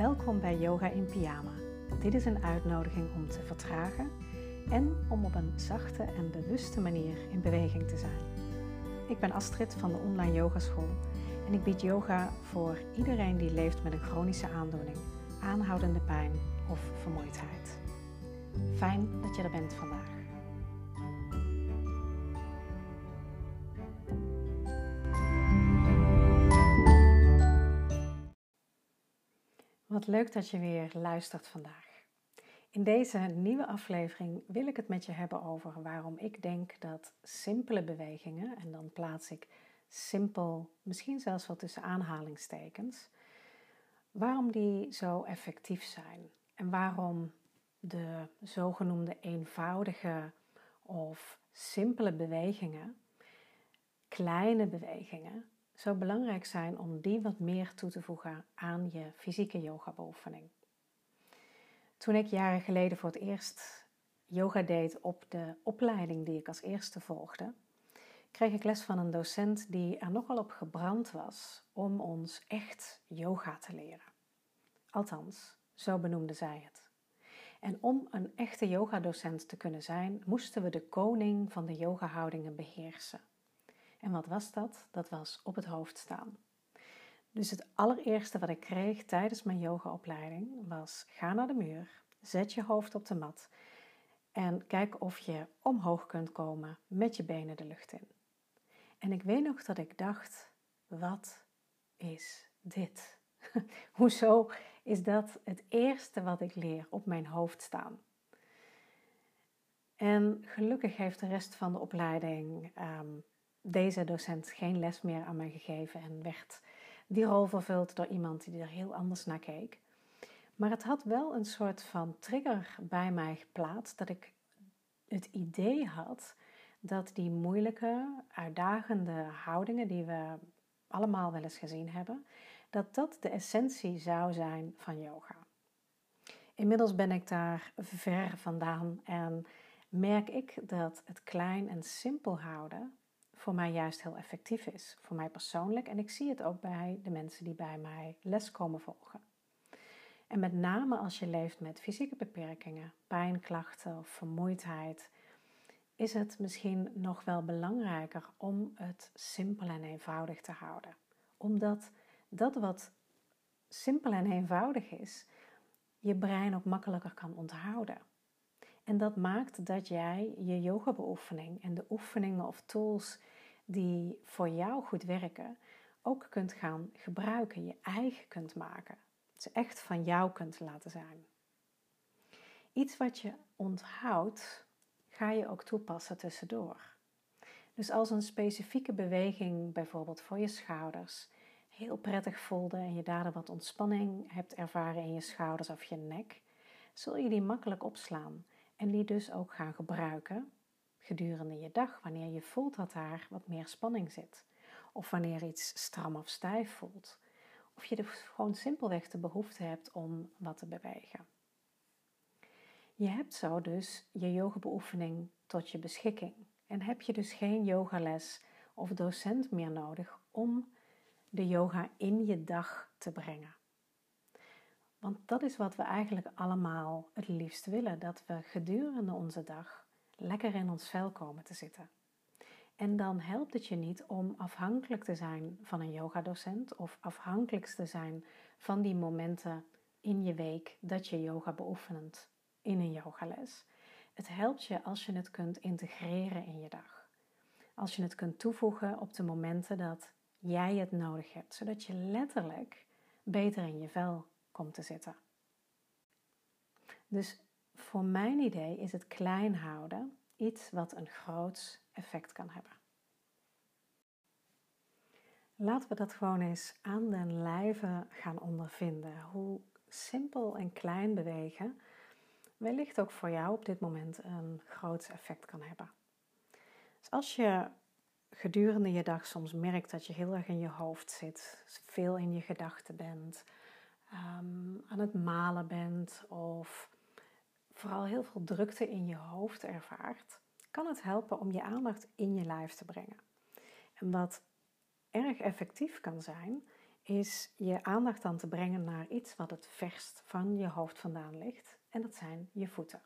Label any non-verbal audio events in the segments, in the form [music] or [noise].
Welkom bij Yoga in Pyjama. Dit is een uitnodiging om te vertragen en om op een zachte en bewuste manier in beweging te zijn. Ik ben Astrid van de Online Yogaschool en ik bied yoga voor iedereen die leeft met een chronische aandoening, aanhoudende pijn of vermoeidheid. Fijn dat je er bent vandaag. Leuk dat je weer luistert vandaag. In deze nieuwe aflevering wil ik het met je hebben over waarom ik denk dat simpele bewegingen, en dan plaats ik simpel, misschien zelfs wel tussen aanhalingstekens, waarom die zo effectief zijn en waarom de zogenoemde eenvoudige of simpele bewegingen, kleine bewegingen, zo belangrijk zijn om die wat meer toe te voegen aan je fysieke yoga-beoefening. Toen ik jaren geleden voor het eerst yoga deed op de opleiding die ik als eerste volgde, kreeg ik les van een docent die er nogal op gebrand was om ons echt yoga te leren. Althans, zo benoemde zij het. En om een echte yogadocent te kunnen zijn, moesten we de koning van de yogahoudingen beheersen. En wat was dat? Dat was op het hoofd staan. Dus het allereerste wat ik kreeg tijdens mijn yogaopleiding was: ga naar de muur, zet je hoofd op de mat en kijk of je omhoog kunt komen met je benen de lucht in. En ik weet nog dat ik dacht: wat is dit? [laughs] Hoezo is dat het eerste wat ik leer op mijn hoofd staan? En gelukkig heeft de rest van de opleiding um, deze docent geen les meer aan mij gegeven en werd die rol vervuld door iemand die er heel anders naar keek. Maar het had wel een soort van trigger bij mij geplaatst dat ik het idee had dat die moeilijke, uitdagende houdingen die we allemaal wel eens gezien hebben, dat dat de essentie zou zijn van yoga. Inmiddels ben ik daar ver vandaan en merk ik dat het klein en simpel houden voor mij juist heel effectief is. Voor mij persoonlijk en ik zie het ook bij de mensen die bij mij les komen volgen. En met name als je leeft met fysieke beperkingen, pijnklachten of vermoeidheid, is het misschien nog wel belangrijker om het simpel en eenvoudig te houden. Omdat dat wat simpel en eenvoudig is, je brein ook makkelijker kan onthouden. En dat maakt dat jij je yogabeoefening en de oefeningen of tools die voor jou goed werken, ook kunt gaan gebruiken, je eigen kunt maken. Ze echt van jou kunt laten zijn. Iets wat je onthoudt, ga je ook toepassen tussendoor. Dus als een specifieke beweging, bijvoorbeeld voor je schouders, heel prettig voelde en je daardoor wat ontspanning hebt ervaren in je schouders of je nek, zul je die makkelijk opslaan en die dus ook gaan gebruiken gedurende je dag, wanneer je voelt dat daar wat meer spanning zit. Of wanneer iets stram of stijf voelt. Of je gewoon simpelweg de behoefte hebt om wat te bewegen. Je hebt zo dus je yogabeoefening tot je beschikking. En heb je dus geen yogales of docent meer nodig om de yoga in je dag te brengen. Want dat is wat we eigenlijk allemaal het liefst willen: dat we gedurende onze dag lekker in ons vel komen te zitten. En dan helpt het je niet om afhankelijk te zijn van een yogadocent of afhankelijk te zijn van die momenten in je week dat je yoga beoefent in een yogales. Het helpt je als je het kunt integreren in je dag. Als je het kunt toevoegen op de momenten dat jij het nodig hebt, zodat je letterlijk beter in je vel komt te zitten. Dus voor mijn idee is het klein houden iets wat een groot effect kan hebben. Laten we dat gewoon eens aan den lijve gaan ondervinden. Hoe simpel en klein bewegen wellicht ook voor jou op dit moment een groot effect kan hebben. Dus als je gedurende je dag soms merkt dat je heel erg in je hoofd zit, veel in je gedachten bent, um, aan het malen bent of vooral heel veel drukte in je hoofd ervaart, kan het helpen om je aandacht in je lijf te brengen. En wat erg effectief kan zijn, is je aandacht dan te brengen naar iets wat het verst van je hoofd vandaan ligt. En dat zijn je voeten.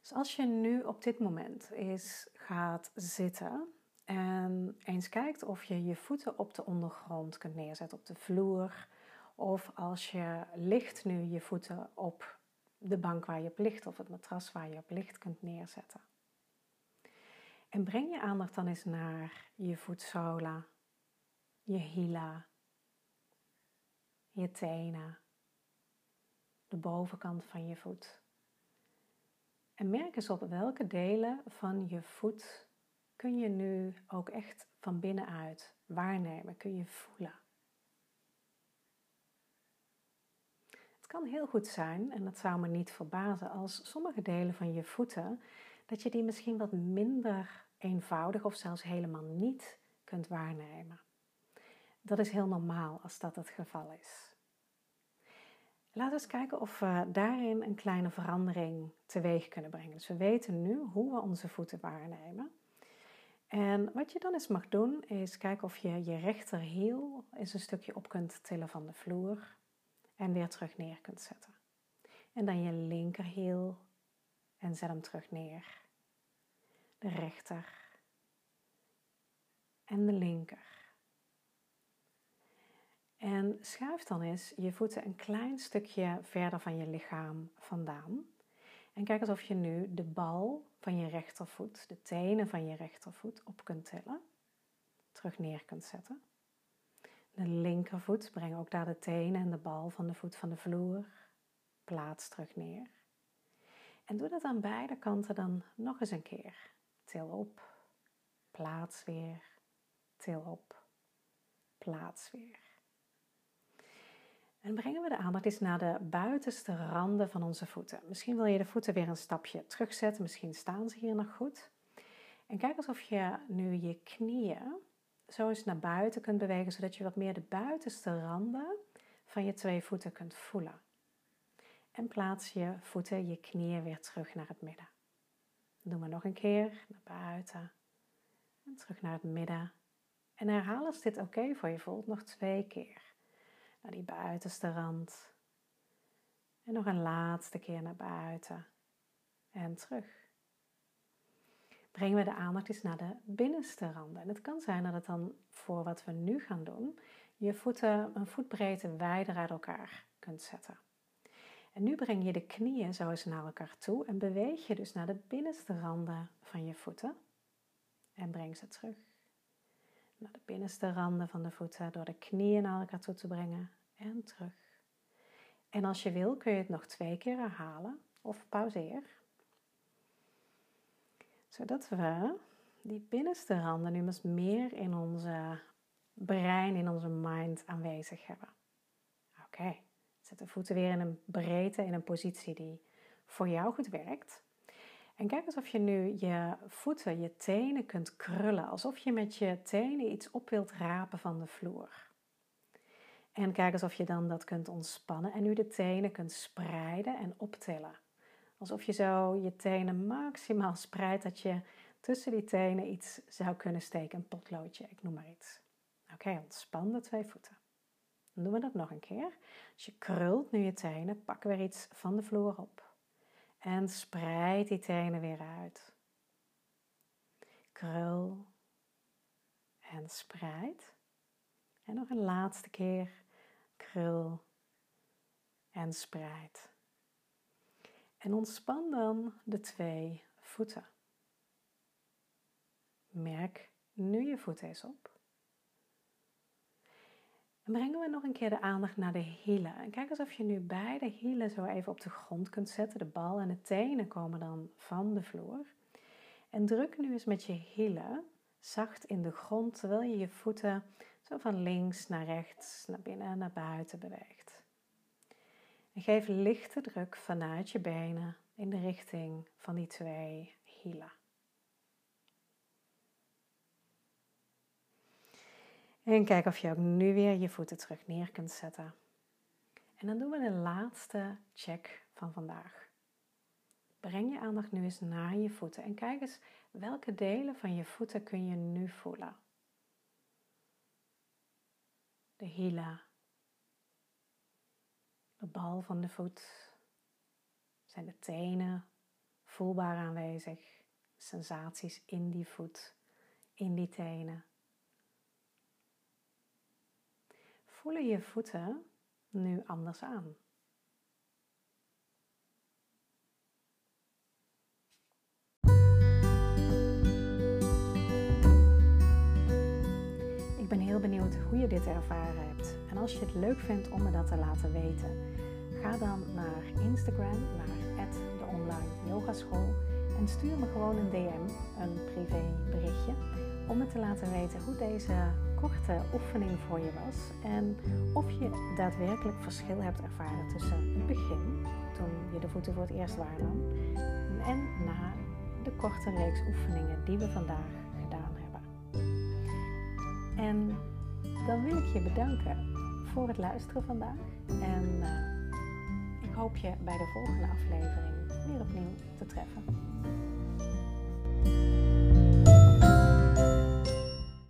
Dus als je nu op dit moment eens gaat zitten en eens kijkt of je je voeten op de ondergrond kunt neerzetten, op de vloer. Of als je ligt nu je voeten op de bank waar je op ligt of het matras waar je op ligt kunt neerzetten. En breng je aandacht dan eens naar je voetzolen, je hielen, je tenen, de bovenkant van je voet. En merk eens op welke delen van je voet kun je nu ook echt van binnenuit waarnemen, kun je voelen. Kan heel goed zijn, en dat zou me niet verbazen, als sommige delen van je voeten, dat je die misschien wat minder eenvoudig of zelfs helemaal niet kunt waarnemen. Dat is heel normaal als dat het geval is. Laten we eens kijken of we daarin een kleine verandering teweeg kunnen brengen. Dus we weten nu hoe we onze voeten waarnemen. En wat je dan eens mag doen, is kijken of je je rechterhiel eens een stukje op kunt tillen van de vloer en weer terug neer kunt zetten. En dan je linkerhiel en zet hem terug neer. De rechter en de linker. En schuif dan eens je voeten een klein stukje verder van je lichaam vandaan. En kijk eens of je nu de bal van je rechtervoet, de tenen van je rechtervoet op kunt tillen. Terug neer kunt zetten. De linkervoet, breng ook daar de tenen en de bal van de voet van de vloer. Plaats terug neer. En doe dat aan beide kanten dan nog eens een keer. Til op, plaats weer, til op, plaats weer. En brengen we de aandacht eens naar de buitenste randen van onze voeten. Misschien wil je de voeten weer een stapje terugzetten, misschien staan ze hier nog goed. En kijk alsof je nu je knieën zo eens naar buiten kunt bewegen, zodat je wat meer de buitenste randen van je twee voeten kunt voelen. En plaats je voeten, je knieën weer terug naar het midden. Doen we nog een keer naar buiten en terug naar het midden. En herhaal als dit oké voor je voelt nog twee keer naar die buitenste rand. En nog een laatste keer naar buiten en terug. Brengen we de aandacht eens naar de binnenste randen. En het kan zijn dat het dan voor wat we nu gaan doen, je voeten een voetbreedte wijder uit elkaar kunt zetten. En nu breng je de knieën zo eens naar elkaar toe en beweeg je dus naar de binnenste randen van je voeten. En breng ze terug naar de binnenste randen van de voeten door de knieën naar elkaar toe te brengen en terug. En als je wil kun je het nog twee keer herhalen of pauzeer. Zodat we die binnenste randen nu eens meer in onze brein, in onze mind aanwezig hebben. Oké, zet de voeten weer in een breedte, in een positie die voor jou goed werkt. En kijk eens of je nu je voeten, je tenen kunt krullen. Alsof je met je tenen iets op wilt rapen van de vloer. En kijk eens of je dan dat kunt ontspannen en nu de tenen kunt spreiden en optillen. Alsof je zo je tenen maximaal spreidt dat je tussen die tenen iets zou kunnen steken. Een potloodje, ik noem maar iets. Oké, ontspan de twee voeten. Dan doen we dat nog een keer. Als je krult nu je tenen, pak weer iets van de vloer op. En spreid die tenen weer uit. Krul en spreid. En nog een laatste keer. Krul en spreid. En ontspan dan de twee voeten. Merk nu je voet eens op. En brengen we nog een keer de aandacht naar de hielen. En kijk eens of je nu beide hielen zo even op de grond kunt zetten. De bal en de tenen komen dan van de vloer. En druk nu eens met je hielen zacht in de grond terwijl je je voeten zo van links naar rechts, naar binnen en naar buiten beweegt. En geef lichte druk vanuit je benen in de richting van die twee hielen. En kijk of je ook nu weer je voeten terug neer kunt zetten. En dan doen we de laatste check van vandaag. Breng je aandacht nu eens naar je voeten en kijk eens welke delen van je voeten kun je nu voelen. de hielen, de bal van de voet. Zijn de tenen voelbaar aanwezig? Sensaties in die voet, in die tenen. Voelen je voeten nu anders aan? Ben heel benieuwd hoe je dit ervaren hebt. En als je het leuk vindt om me dat te laten weten, ga dan naar Instagram, naar de online yogaschool en stuur me gewoon een DM, een privé berichtje, om me te laten weten hoe deze korte oefening voor je was en of je daadwerkelijk verschil hebt ervaren tussen het begin, toen je de voeten voor het eerst waarnam, en na de korte reeks oefeningen die we vandaag. En dan wil ik je bedanken voor het luisteren vandaag en uh, ik hoop je bij de volgende aflevering weer opnieuw te treffen.